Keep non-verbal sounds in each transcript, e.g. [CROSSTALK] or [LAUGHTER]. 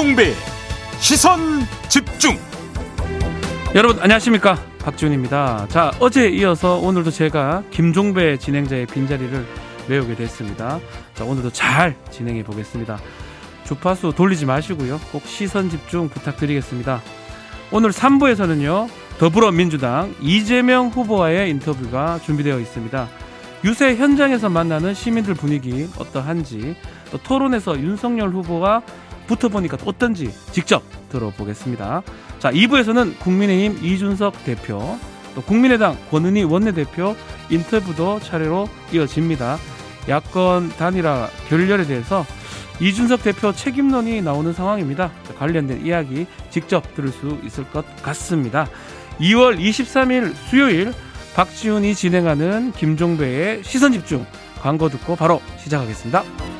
김종배 시선 집중 여러분 안녕하십니까 박지훈입니다. 자 어제 이어서 오늘도 제가 김종배 진행자의 빈자리를 메우게 됐습니다. 자 오늘도 잘 진행해 보겠습니다. 주파수 돌리지 마시고요. 꼭 시선 집중 부탁드리겠습니다. 오늘 3부에서는요. 더불어민주당 이재명 후보와의 인터뷰가 준비되어 있습니다. 유세 현장에서 만나는 시민들 분위기 어떠한지 또 토론에서 윤석열 후보가 붙어보니까 어떤지 직접 들어보겠습니다. 자, 2부에서는 국민의힘 이준석 대표, 또 국민의당 권은희 원내대표 인터뷰도 차례로 이어집니다. 야권 단일화 결렬에 대해서 이준석 대표 책임론이 나오는 상황입니다. 관련된 이야기 직접 들을 수 있을 것 같습니다. 2월 23일 수요일 박지훈이 진행하는 김종배의 시선 집중 광고 듣고 바로 시작하겠습니다.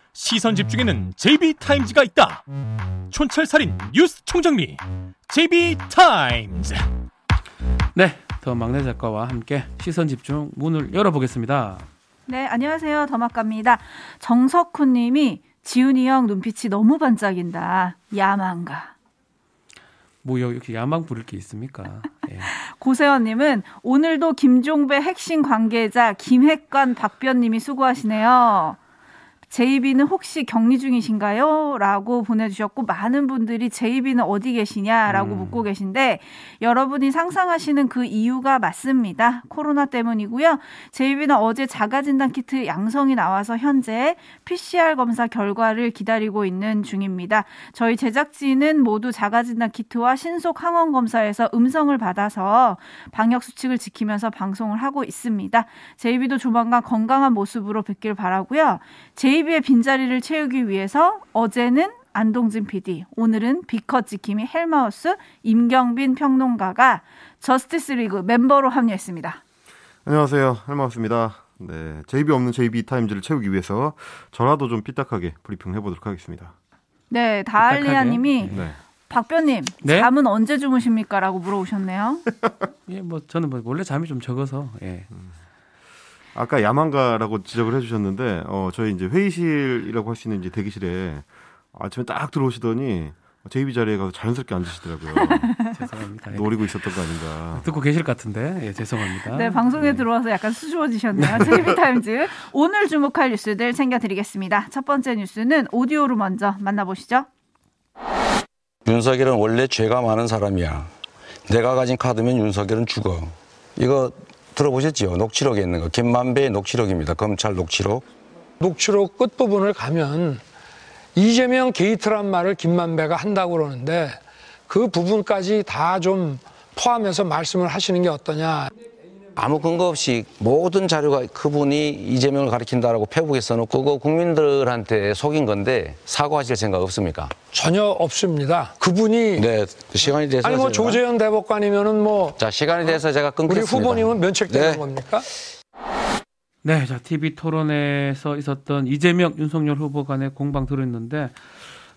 시선 집중에는 JB타임즈가 있다 촌철살인 뉴스 총정리 JB타임즈 네, 더 막내 작가와 함께 시선 집중 문을 열어보겠습니다. 네, 안녕하세요. 더막갑니다. 정석훈 님이 지훈이 형 눈빛이 너무 반짝인다. 야망가. 뭐 이렇게 야망 부릴 게 있습니까? 예. [LAUGHS] 고세원 님은 오늘도 김종배 핵심 관계자 김핵관 박변 님이 수고하시네요. 제이비는 혹시 격리 중이신가요? 라고 보내주셨고, 많은 분들이 제이비는 어디 계시냐라고 음. 묻고 계신데, 여러분이 상상하시는 그 이유가 맞습니다. 코로나 때문이고요. 제이비는 어제 자가진단 키트 양성이 나와서 현재 PCR 검사 결과를 기다리고 있는 중입니다. 저희 제작진은 모두 자가진단 키트와 신속 항원 검사에서 음성을 받아서 방역 수칙을 지키면서 방송을 하고 있습니다. 제이비도 조만간 건강한 모습으로 뵙길 바라고요. 제이 비의 빈자리를 채우기 위해서 어제는 안동진 PD, 오늘은 비커 지킴이 헬마우스 임경빈 평론가가 저스티스 리그 멤버로 합류했습니다. 안녕하세요. 헬마우스입니다. 네. JB 없는 JB 타임즈를 채우기 위해서 저라도 좀 삐딱하게 브리핑 해보도록 하겠습니다. 네, 다알리아 님이 네. 박변님, 네? 잠은 언제 주무십니까? 라고 물어보셨네요. [LAUGHS] 예, 뭐 저는 뭐 원래 잠이 좀 적어서 예. 아까 야망가라고 지적을 해주셨는데, 어, 저희 이제 회의실이라고 할 수 있는 이제 대기실에 아침에 딱 들어오시더니 JB 자리에 가서 자연스럽게 앉으시더라고요. [LAUGHS] 죄송합니다. 예. 노리고 있었던 거 아닌가. 듣고 계실 것 같은데 예, 죄송합니다. 네, 방송에 들어와서 약간 수줍어지셨네요. [LAUGHS] JB타임즈. 오늘 주목할 뉴스들 챙겨드리겠습니다. 첫 번째 뉴스는 오디오로 먼저 만나보시죠. 윤석열은 원래 죄가 많은 사람이야. 내가 가진 카드면 윤석열은 죽어. 이거 들어보셨지요? 녹취록에 있는 거. 김만배의 녹취록입니다. 검찰 녹취록. 녹취록 끝부분을 가면 이재명 게이트란 말을 김만배가 한다고 그러는데 그 부분까지 다 좀 포함해서 말씀을 하시는 게 어떠냐. 아무 근거 없이 모든 자료가 그분이 이재명을 가리킨다라고 페북에 써놓고 그거 국민들한테 속인 건데 사과하실 생각 없습니까? 전혀 없습니다. 그분이 네, 시간이 돼서. 아니 뭐 제가- 조재현 대법관이면은 뭐 자, 시간이 돼서 제가 우리 끊겠습니다. 후보님은 면책되는 네. 겁니까? 네, 자 TV 토론에서 있었던 이재명 윤석열 후보 간의 공방 들었는데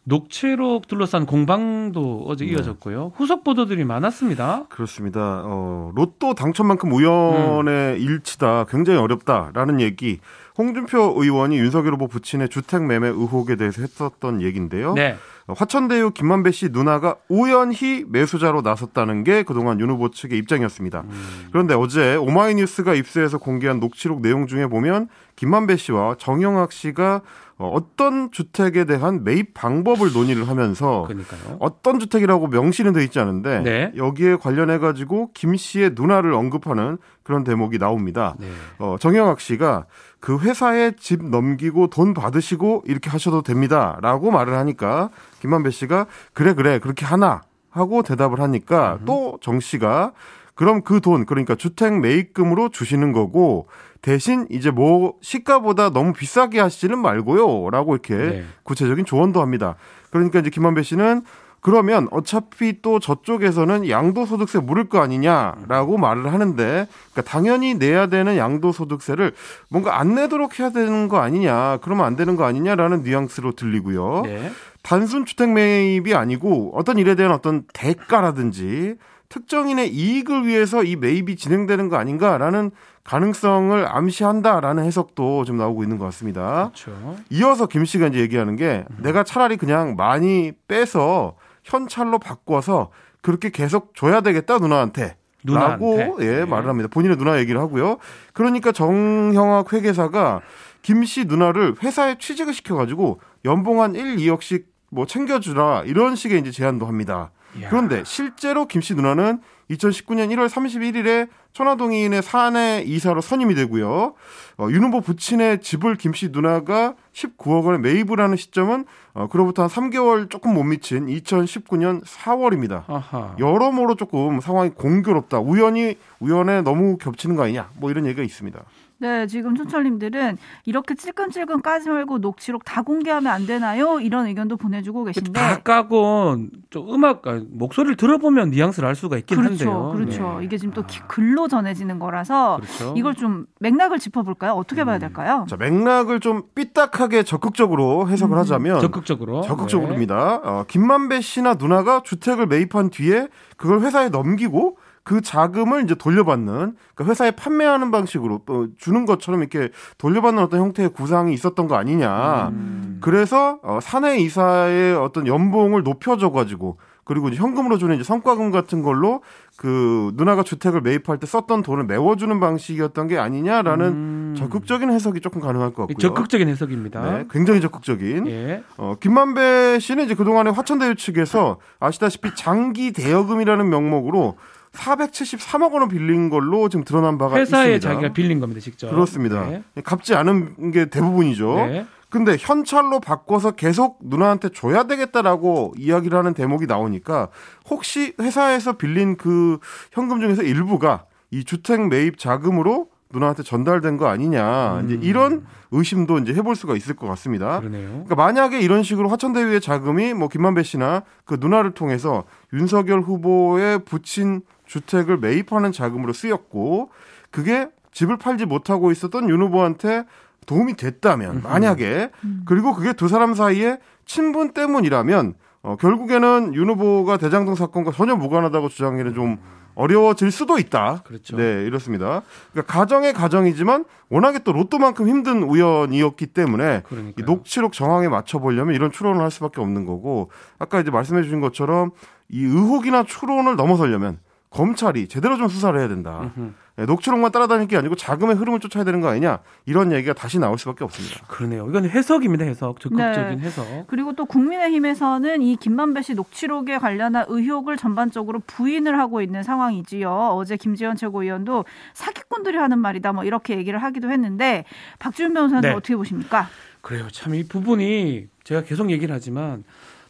녹취록 둘러싼 공방도 어제 이어졌고요. 후속 보도들이 많았습니다. 그렇습니다. 어, 로또 당첨만큼 우연의 일치다. 굉장히 어렵다라는 얘기. 홍준표 의원이 윤석열 후보 부친의 주택 매매 의혹에 대해서 했었던 얘기인데요. 네. 어, 화천대유 김만배 씨 누나가 우연히 매수자로 나섰다는 게 그동안 윤 후보 측의 입장이었습니다. 그런데 어제 오마이뉴스가 입수해서 공개한 녹취록 내용 중에 보면 김만배 씨와 정영학 씨가 어, 어떤 주택에 대한 매입 방법을 논의를 하면서 그러니까요. 어떤 주택이라고 명시는 돼 있지 않은데 네. 여기에 관련해 가지고 김 씨의 누나를 언급하는 그런 대목이 나옵니다. 네. 어, 정영학 씨가 그 회사에 집 넘기고 돈 받으시고 이렇게 하셔도 됩니다라고 말을 하니까 김만배 씨가 그래 그래 그렇게 하나 하고 대답을 하니까 또 정 씨가 그럼 그 돈 그러니까 주택 매입금으로 주시는 거고 대신 이제 뭐 시가보다 너무 비싸게 하시지는 말고요라고 이렇게 네. 구체적인 조언도 합니다. 그러니까 이제 김만배 씨는 그러면 어차피 또 저쪽에서는 양도소득세 물을 거 아니냐라고 말을 하는데 그러니까 당연히 내야 되는 양도소득세를 뭔가 안 내도록 해야 되는 거 아니냐 그러면 안 되는 거 아니냐라는 뉘앙스로 들리고요. 네. 단순 주택 매입이 아니고 어떤 일에 대한 어떤 대가라든지 특정인의 이익을 위해서 이 매입이 진행되는 거 아닌가라는 가능성을 암시한다라는 해석도 좀 나오고 있는 것 같습니다. 그렇죠. 이어서 김 씨가 이제 얘기하는 게 음. 내가 차라리 그냥 많이 빼서 현찰로 바꿔서 그렇게 계속 줘야 되겠다 누나한테. 누나한테. 예 네. 말을 합니다. 본인의 누나 얘기를 하고요. 그러니까 정형학 회계사가 김 씨 누나를 회사에 취직을 시켜가지고 연봉 한 1, 2억씩 뭐 챙겨주라 이런 식의 이제 제안도 합니다. 그런데 실제로 김씨 누나는 2019년 1월 31일에 천화동인의 사내 이사로 선임이 되고요. 어, 윤 후보 부친의 집을 김씨 누나가 19억 원에 매입을 하는 시점은 어, 그로부터 한 3개월 조금 못 미친 2019년 4월입니다. 아하. 여러모로 조금 상황이 공교롭다. 우연히 우연에 너무 겹치는 거 아니냐. 뭐 이런 얘기가 있습니다. 네, 지금 촌철님들은 이렇게 찔끔찔끔 까지 말고 녹취록 다 공개하면 안 되나요? 이런 의견도 보내주고 계신데. 다 까고 좀 음악 아, 목소리를 들어보면 뉘앙스를 알 수가 있긴 그렇죠, 한데요. 그렇죠. 네. 이게 지금 또 기- 글로 전해지는 거라서 그렇죠. 이걸 좀 맥락을 짚어볼까요? 어떻게 봐야 될까요? 자, 맥락을 좀 삐딱하게 적극적으로 해석을 하자면 적극적으로 적극적으로입니다. 어, 김만배 씨나 누나가 주택을 매입한 뒤에 그걸 회사에 넘기고 그 자금을 이제 돌려받는 그러니까 회사에 판매하는 방식으로 어, 주는 것처럼 이렇게 돌려받는 어떤 형태의 구상이 있었던 거 아니냐. 음. 그래서 어, 사내 이사의 어떤 연봉을 높여줘 가지고 그리고 이제 현금으로 주는 이제 성과금 같은 걸로 그 누나가 주택을 매입할 때 썼던 돈을 메워주는 방식이었던 게 아니냐라는 음. 적극적인 해석이 조금 가능할 것 같고요. 적극적인 해석입니다. 네, 굉장히 적극적인. 예. 어, 김만배 씨는 이제 그동안에 화천대유 측에서 아시다시피 장기 대여금이라는 명목으로 473억 원을 빌린 걸로 지금 드러난 바가 회사에 있습니다. 자기가 빌린 겁니다, 직접. 그렇습니다. 네. 갚지 않은 게 대부분이죠. 네. 근데 현찰로 바꿔서 계속 누나한테 줘야 되겠다라고 이야기를 하는 대목이 나오니까 혹시 회사에서 빌린 그 현금 중에서 일부가 이 주택 매입 자금으로 누나한테 전달된 거 아니냐 이제 이런 의심도 이제 해볼 수가 있을 것 같습니다. 그러네요. 그러니까 만약에 이런 식으로 화천대유의 자금이 뭐 김만배 씨나 그 누나를 통해서 윤석열 후보의 부친 주택을 매입하는 자금으로 쓰였고 그게 집을 팔지 못하고 있었던 윤 후보한테 도움이 됐다면 만약에 그리고 그게 두 사람 사이에 친분 때문이라면 어, 결국에는 윤 후보가 대장동 사건과 전혀 무관하다고 주장하기는 좀 어려워질 수도 있다. 그렇죠. 네, 이렇습니다. 그러니까 가정의 가정이지만 워낙에 또 로또만큼 힘든 우연이었기 때문에 그러니까요. 이 녹취록 정황에 맞춰 보려면 이런 추론을 할 수밖에 없는 거고 아까 이제 말씀해 주신 것처럼 이 의혹이나 추론을 넘어서려면 검찰이 제대로 좀 수사를 해야 된다. 네, 녹취록만 따라다닐 게 아니고 자금의 흐름을 쫓아야 되는 거 아니냐 이런 얘기가 다시 나올 수밖에 없습니다. 그러네요. 이건 해석입니다, 해석. 적극적인 네. 해석. 그리고 또 국민의힘에서는 이 김만배 씨 녹취록에 관련한 의혹을 전반적으로 부인을 하고 있는 상황이지요. 어제 김지현 최고위원도 사기꾼들이 하는 말이다 뭐 이렇게 얘기를 하기도 했는데 박지훈 변호사는 네. 어떻게 보십니까? 그래요. 참 이 부분이 제가 계속 얘기를 하지만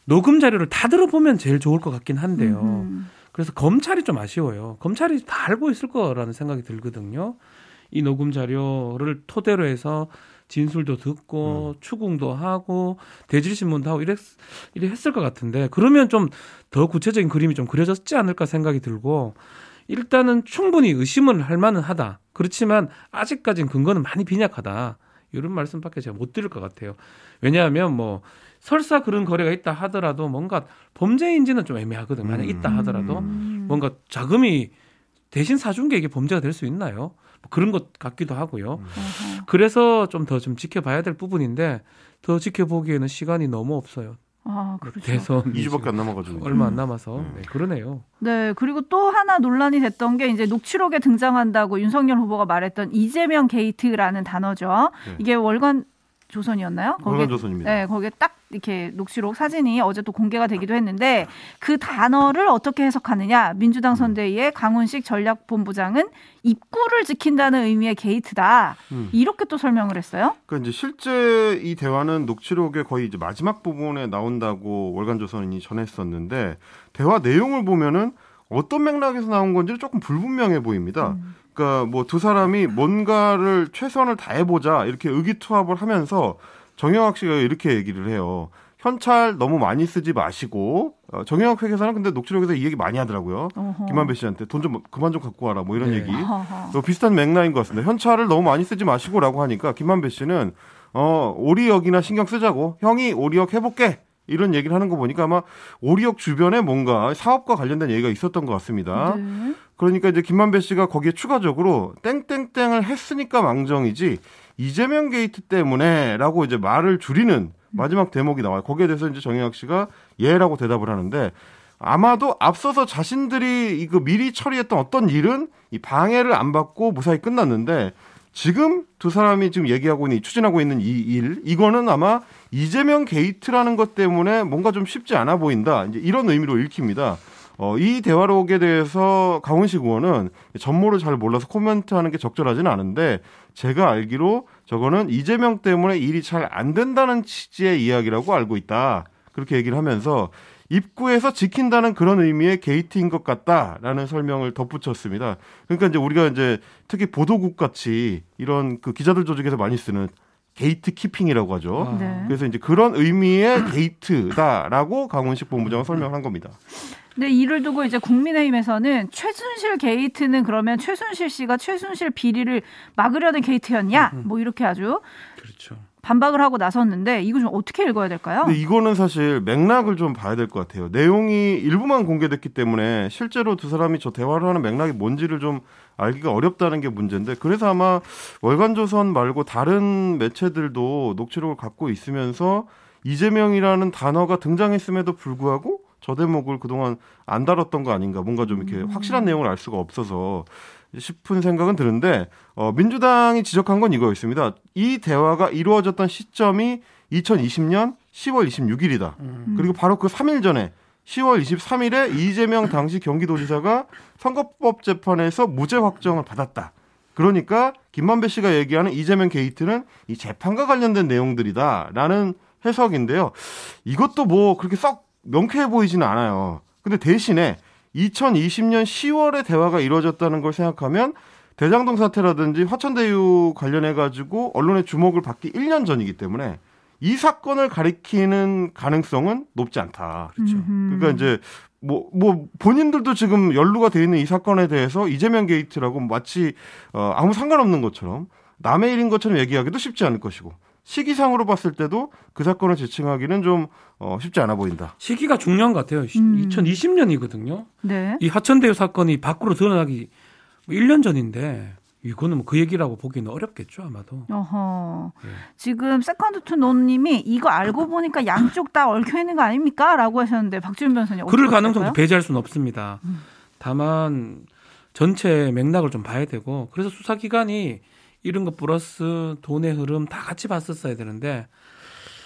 녹음 자료를 다 들어보면 제일 좋을 것 같긴 한데요. 음. 그래서 검찰이 좀 아쉬워요. 검찰이 다 알고 있을 거라는 생각이 들거든요. 이 녹음 자료를 토대로 해서 진술도 듣고 추궁도 하고 대질 신문도 하고 이랬 이래 했을 것 같은데 그러면 좀 더 구체적인 그림이 좀 그려졌지 않을까 생각이 들고 일단은 충분히 의심은 할 만은 하다. 그렇지만 아직까진 근거는 많이 빈약하다. 이런 말씀밖에 제가 못 드릴 것 같아요. 왜냐하면 뭐 설사 그런 거래가 있다 하더라도 뭔가 범죄인지는 좀 애매하거든. 만약 있다 하더라도 음. 뭔가 자금이 대신 사준 게 이게 범죄가 될 수 있나요? 뭐 그런 것 같기도 하고요. 어허. 그래서 좀더좀 지켜봐야 될 부분인데 더 지켜보기에는 시간이 너무 없어요. 아, 그렇죠. 대선 2주밖에 안 남아가지고. 얼마 안 남아서 네, 그러네요. 네, 그리고 또 하나 논란이 됐던 게 이제 녹취록에 등장한다고 윤석열 후보가 말했던 이재명 게이트라는 단어죠. 네. 이게 월간 조선이었나요? 거기에 월간조선입니다. 네, 거기에 딱 이렇게 녹취록 사진이 어제 또 공개가 되기도 했는데 그 단어를 어떻게 해석하느냐? 민주당 선대위의 강훈식 전략본부장은 입구를 지킨다는 의미의 게이트다. 음. 이렇게 또 설명을 했어요. 그러니까 이제 실제 이 대화는 녹취록의 거의 이제 마지막 부분에 나온다고 월간조선이 전했었는데 대화 내용을 보면은 어떤 맥락에서 나온 건지 조금 불분명해 보입니다. 그러니까 뭐 두 사람이 뭔가를 최선을 다해보자 이렇게 의기투합을 하면서 정영학 씨가 이렇게 얘기를 해요. 현찰 너무 많이 쓰지 마시고 어, 정영학 회계사는 근데 녹취록에서 이 얘기 많이 하더라고요. 어허. 김한배 씨한테 돈 좀 그만 좀 갖고 와라 뭐 이런 네. 얘기. 또 비슷한 맥락인 것 같습니다. 현찰을 너무 많이 쓰지 마시고라고 하니까 김한배 씨는 어 오리역이나 신경 쓰자고 형이 오리역 해볼게 이런 얘기를 하는 거 보니까 아마 오리역 주변에 뭔가 사업과 관련된 얘기가 있었던 것 같습니다. 네. 그러니까 이제 김만배 씨가 거기에 추가적으로 땡땡땡을 했으니까 망정이지 이재명 게이트 때문에라고 이제 말을 줄이는 마지막 대목이 나와요. 거기에 대해서 이제 정영학 씨가 예라고 대답을 하는데 아마도 앞서서 자신들이 이거 미리 처리했던 어떤 일은 이 방해를 안 받고 무사히 끝났는데 지금 두 사람이 지금 얘기하고 있는 추진하고 있는 이 일 이거는 아마 이재명 게이트라는 것 때문에 뭔가 좀 쉽지 않아 보인다. 이제 이런 의미로 읽힙니다. 어, 이 대화록에 대해서 강훈식 의원은 전모를 잘 몰라서 코멘트하는 게 적절하지는 않은데 제가 알기로 저거는 이재명 때문에 일이 잘 안 된다는 취지의 이야기라고 알고 있다. 그렇게 얘기를 하면서 입구에서 지킨다는 그런 의미의 게이트인 것 같다라는 설명을 덧붙였습니다. 그러니까 이제 우리가 이제 특히 보도국 같이 이런 그 기자들 조직에서 많이 쓰는 게이트 키핑이라고 하죠. 아. 네. 그래서 이제 그런 의미의 [CLEARS THROAT] 게이트다라고 강훈식 본부장은 설명한 겁니다. 근데 이를 두고 이제 국민의힘에서는 최순실 게이트는 그러면 최순실 씨가 최순실 비리를 막으려는 게이트였냐? 뭐 이렇게 아주 그렇죠. 반박을 하고 나섰는데 이거 좀 어떻게 읽어야 될까요? 근데 이거는 사실 맥락을 좀 봐야 될 것 같아요. 내용이 일부만 공개됐기 때문에 실제로 두 사람이 저 대화를 하는 맥락이 뭔지를 좀 알기가 어렵다는 게 문제인데 그래서 아마 월간조선 말고 다른 매체들도 녹취록을 갖고 있으면서 이재명이라는 단어가 등장했음에도 불구하고 저 대목을 그동안 안 다뤘던 거 아닌가 뭔가 좀 이렇게 확실한 내용을 알 수가 없어서 싶은 생각은 드는데 어, 민주당이 지적한 건 이거였습니다. 이 대화가 이루어졌던 시점이 2020년 10월 26일이다. 그리고 바로 그 3일 전에 10월 23일에 이재명 당시 경기도지사가 선거법 재판에서 무죄 확정을 받았다. 그러니까 김만배 씨가 얘기하는 이재명 게이트는 이 재판과 관련된 내용들이다라는 해석인데요. 이것도 뭐 그렇게 썩 명쾌해 보이지는 않아요. 근데 대신에 2020년 10월에 대화가 이루어졌다는 걸 생각하면 대장동 사태라든지 화천대유 관련해 가지고 언론의 주목을 받기 1년 전이기 때문에 이 사건을 가리키는 가능성은 높지 않다. 그렇죠. 그러니까 이제 뭐, 뭐, 본인들도 지금 연루가 돼 있는 이 사건에 대해서 이재명 게이트라고 마치, 어, 아무 상관없는 것처럼 남의 일인 것처럼 얘기하기도 쉽지 않을 것이고 시기상으로 봤을 때도 그 사건을 지칭하기는 좀, 어, 쉽지 않아 보인다. 시기가 중요한 것 같아요. 음. 2020년이거든요. 네. 이 화천대유 사건이 밖으로 드러나기 1년 전인데 이거는 뭐 그 얘기라고 보기는 어렵겠죠 아마도. 어허. 예. 지금 Second to None님이 이거 알고 보니까 양쪽 다 얽혀 있는 거 아닙니까? 라고 하셨는데 박지훈 변호사님 그럴 가능성도? 배제할 수는 없습니다. 다만 전체 맥락을 좀 봐야 되고 그래서 수사기관이 이런 거 플러스 돈의 흐름 다 같이 봤었어야 되는데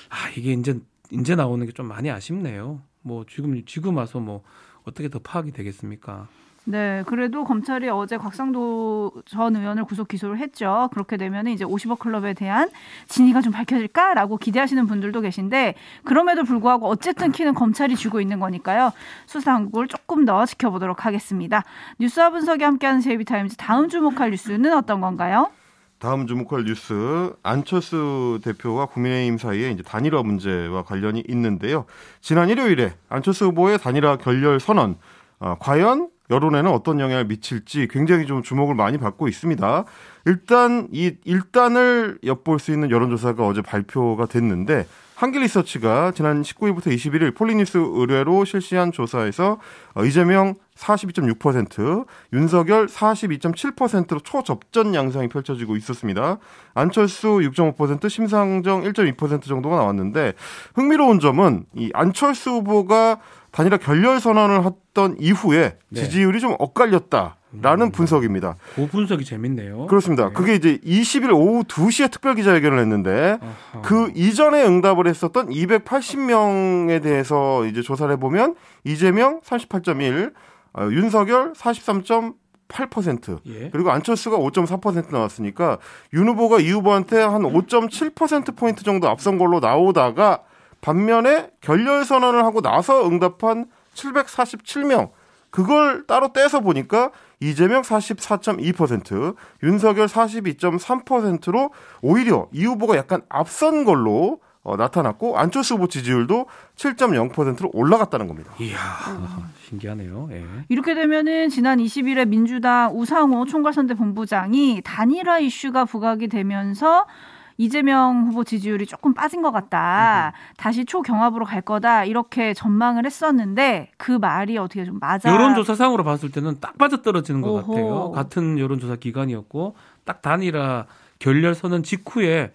아 이게 이제 이제 나오는 게 좀 많이 아쉽네요. 뭐 지금 지금 와서 뭐 어떻게 더 파악이 되겠습니까? 네, 그래도 검찰이 어제 곽상도 전 의원을 구속 기소를 했죠. 그렇게 되면 이제 50억 클럽에 대한 진위가 좀 밝혀질까라고 기대하시는 분들도 계신데 그럼에도 불구하고 어쨌든 키는 검찰이 쥐고 있는 거니까요. 수사 당국을 조금 더 지켜보도록 하겠습니다. 뉴스와 분석이 함께하는 제이비타임즈 다음 주목할 뉴스는 어떤 건가요? 다음 주목할 뉴스 안철수 대표와 국민의힘 사이에 이제 단일화 문제와 관련이 있는데요. 지난 일요일에 안철수 후보의 단일화 결렬 선언 어, 과연 여론에는 어떤 영향을 미칠지 굉장히 좀 주목을 많이 받고 있습니다. 일단 이 일단을 엿볼 수 있는 여론조사가 어제 발표가 됐는데 한길리서치가 지난 19일부터 21일 폴리뉴스 의뢰로 실시한 조사에서 어, 이재명 42.6%, 윤석열 42.7%로 초접전 양상이 펼쳐지고 있었습니다. 안철수 6.5%, 심상정 1.2% 정도가 나왔는데 흥미로운 점은 이 안철수 후보가 단일화 결렬 선언을 했던 이후에 네. 지지율이 좀 엇갈렸다라는 분석입니다. 그 분석이 재밌네요. 그렇습니다. 네. 그게 이제 20일 오후 2시에 특별 기자회견을 했는데 아하. 그 이전에 응답을 했었던 280명에 대해서 이제 조사를 해보면 이재명 38.1, 어, 윤석열 43.8%, 예. 그리고 안철수가 5.4% 나왔으니까 윤 후보가 이 후보한테 한 5.7%포인트 정도 앞선 걸로 나오다가 반면에 결렬 선언을 하고 나서 응답한 747명, 그걸 따로 떼서 보니까 이재명 44.2%, 윤석열 42.3%로 오히려 이 후보가 약간 앞선 걸로 어, 나타났고 안철수 후보 지지율도 7.0%로 올라갔다는 겁니다. 이야, 신기하네요. 예. 이렇게 되면은 지난 20일에 민주당 우상호 총괄선대 본부장이 단일화 이슈가 부각이 되면서 이재명 후보 지지율이 조금 빠진 것 같다. 다시 초경합으로 갈 거다. 이렇게 전망을 했었는데 그 말이 어떻게 좀 맞아. 여론조사상으로 봤을 때는 딱 빠져 떨어지는 것 오호. 같아요. 같은 여론조사 기관이었고 딱 단일화 결렬 선언 직후에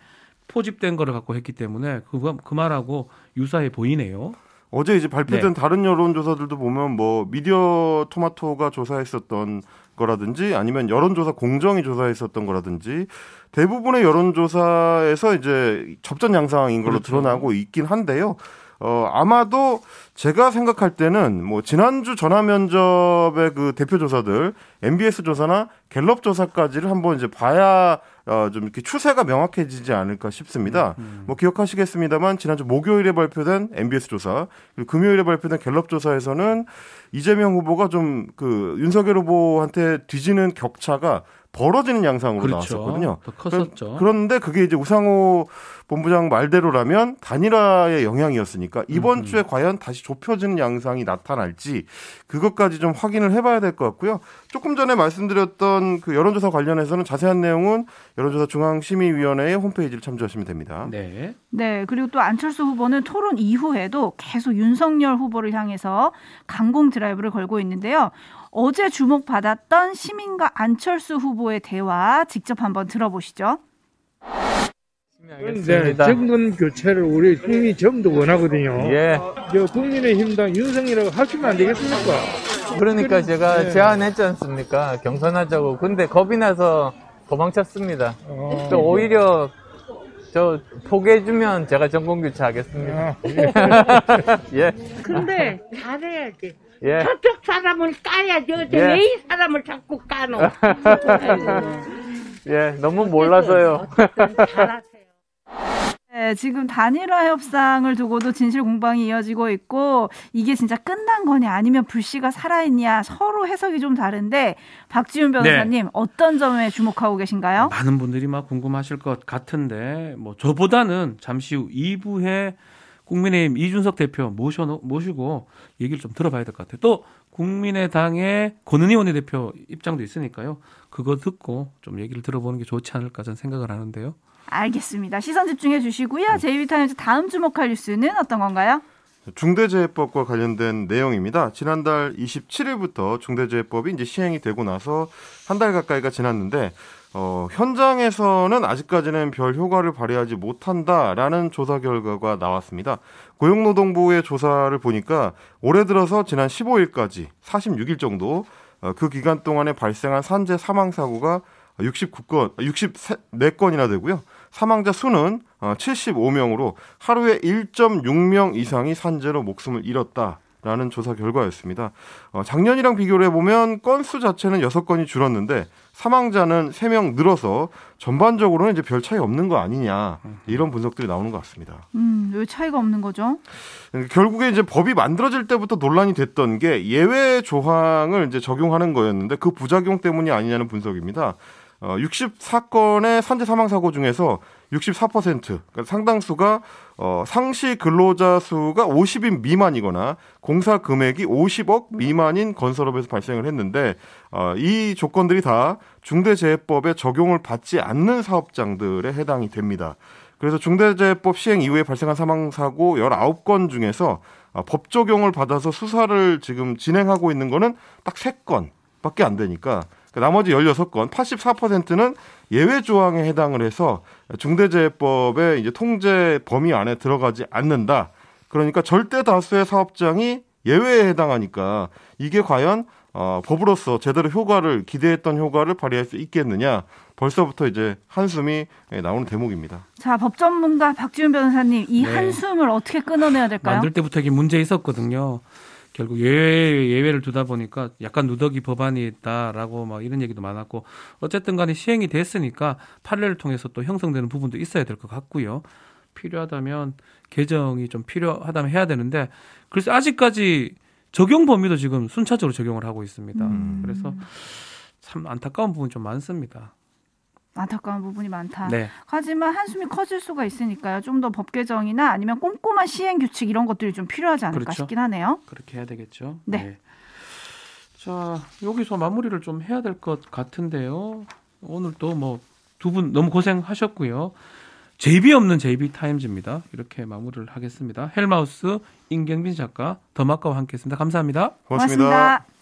포집된 거를 갖고 했기 때문에 그거 그 말하고 유사해 보이네요. 어제 이제 발표된 네. 다른 여론조사들도 보면 뭐 미디어 토마토가 조사했었던 거라든지 아니면 여론조사 공정이 조사했었던 거라든지 대부분의 여론조사에서 이제 접전 양상인 걸로 그렇죠. 드러나고 있긴 한데요. 어, 아마도 제가 생각할 때는 뭐 지난주 전화 면접의 그 대표 조사들 MBS 조사나 갤럽 조사까지를 한번 이제 봐야 어, 좀 이렇게 추세가 명확해지지 않을까 싶습니다. 뭐 기억하시겠습니다만 지난주 목요일에 발표된 MBS 조사 그리고 금요일에 발표된 갤럽 조사에서는 이재명 후보가 좀 그 윤석열 후보한테 뒤지는 격차가 벌어지는 양상으로 나왔었거든요. 더 컸었죠. 그런데 그게 이제 우상호 본부장 말대로라면 단일화의 영향이었으니까 이번 음. 주에 과연 다시 좁혀지는 양상이 나타날지 그것까지 좀 확인을 해봐야 될 것 같고요. 조금 전에 말씀드렸던 그 여론조사 관련해서는 자세한 내용은 여론조사 중앙심의위원회의 홈페이지를 참조하시면 됩니다. 네. 네, 그리고 또 안철수 후보는 토론 이후에도 계속 윤석열 후보를 향해서 강공 드라이브를 걸고 있는데요. 어제 주목받았던 시민과 안철수 후보의 대화 직접 한번 들어보시죠. 그런데 정권 교체를 우리 국민이 전부 원하거든요. 예. 저 국민의힘당 윤석이라고 하시면 안 되겠습니까? 그러니까 제가 네. 제안했지 않습니까? 경선하자고. 근데 겁이 나서 도망쳤습니다. 어. 또 오히려 저 포기해주면 제가 전공 교체하겠습니다. 아, [LAUGHS] 예. 근데 잘해야지. 예. 저쪽 사람을 까야지. 어째 예. 왜이 사람을 자꾸 까노? [LAUGHS] 예. 너무 몰라서요. 어쨌든 잘하세요. 네, 지금 단일화 협상을 두고도 진실 공방이 이어지고 있고 이게 진짜 끝난 거냐 아니면 불씨가 살아있냐 서로 해석이 좀 다른데 박지훈 변호사님 어떤 점에 주목하고 계신가요? 많은 분들이 막 궁금하실 것 같은데 뭐 저보다는 잠시 후 2부에 국민의힘 이준석 대표 모셔 모시고 얘기를 좀 들어봐야 될 것 같아요. 또 국민의당의 권은희 원내대표 입장도 있으니까요. 그거 듣고 좀 얘기를 들어보는 게 좋지 않을까 저는 생각을 하는데요. 알겠습니다. 시선 집중해 주시고요. 제이비타임즈 다음 주목할 뉴스는 어떤 건가요? 중대재해법과 관련된 내용입니다. 지난달 27일부터 중대재해법이 이제 시행이 되고 나서 한 달 가까이가 지났는데 어, 현장에서는 아직까지는 별 효과를 발휘하지 못한다라는 조사 결과가 나왔습니다. 고용노동부의 조사를 보니까 올해 들어서 지난 15일까지 46일 정도 어, 그 기간 동안에 발생한 산재 사망 사고가 69건, 64건이나 되고요. 사망자 수는 75명으로 하루에 1.6명 이상이 산재로 목숨을 잃었다 라는 조사 결과였습니다. 어, 작년이랑 비교를 해보면 건수 자체는 6건이 줄었는데 사망자는 3명 늘어서 전반적으로는 이제 별 차이 없는 거 아니냐 이런 분석들이 나오는 것 같습니다. 음, 왜 차이가 없는 거죠? 결국에 이제 법이 만들어질 때부터 논란이 됐던 게 예외 조항을 이제 적용하는 거였는데 그 부작용 때문이 아니냐는 분석입니다. 어, 64건의 산재 사망 사고 중에서 64% 그러니까 상당수가 어, 상시 근로자 수가 50인 미만이거나 공사 금액이 50억 미만인 건설업에서 발생을 했는데 어, 이 조건들이 다 중대재해법에 적용을 받지 않는 사업장들에 해당이 됩니다. 그래서 중대재해법 시행 이후에 발생한 사망 사고 19건 중에서 어, 법 적용을 받아서 수사를 지금 진행하고 있는 거는 딱 3건밖에 안 되니까 그 나머지 16건, 84%는 예외 조항에 해당을 해서 중대재해법의 이제 통제 범위 안에 들어가지 않는다. 그러니까 절대 다수의 사업장이 예외에 해당하니까 이게 과연 어, 법으로서 제대로 효과를 기대했던 효과를 발휘할 수 있겠느냐. 벌써부터 이제 한숨이 예, 나오는 대목입니다. 자, 법 전문가 박지훈 변호사님, 이 네. 한숨을 어떻게 끊어내야 될까요? 만들 때부터 이게 문제 있었거든요. 결국 예외, 예외를 두다 보니까 약간 누더기 법안이 있다라고 막 이런 얘기도 많았고 어쨌든 간에 시행이 됐으니까 판례를 통해서 또 형성되는 부분도 있어야 될 것 같고요. 필요하다면 개정이 좀 필요하다면 해야 되는데 그래서 아직까지 적용 범위도 지금 순차적으로 적용을 하고 있습니다. 음. 그래서 참 안타까운 부분이 좀 많습니다. 안타까운 부분이 많다. 네. 하지만 한숨이 커질 수가 있으니까요. 좀 더 법 개정이나 아니면 꼼꼼한 시행 규칙 이런 것들이 좀 필요하지 않을까 그렇죠. 싶긴 하네요. 그렇게 해야 되겠죠. 네. 자, 여기서 마무리를 좀 해야 될 것 같은데요. 오늘 또뭐두 분 너무 고생하셨고요. JB 없는 JB 타임즈입니다. 이렇게 마무리를 하겠습니다. 헬마우스 임경빈 작가 더마카와 함께했습니다. 감사합니다. 고맙습니다. 고맙습니다.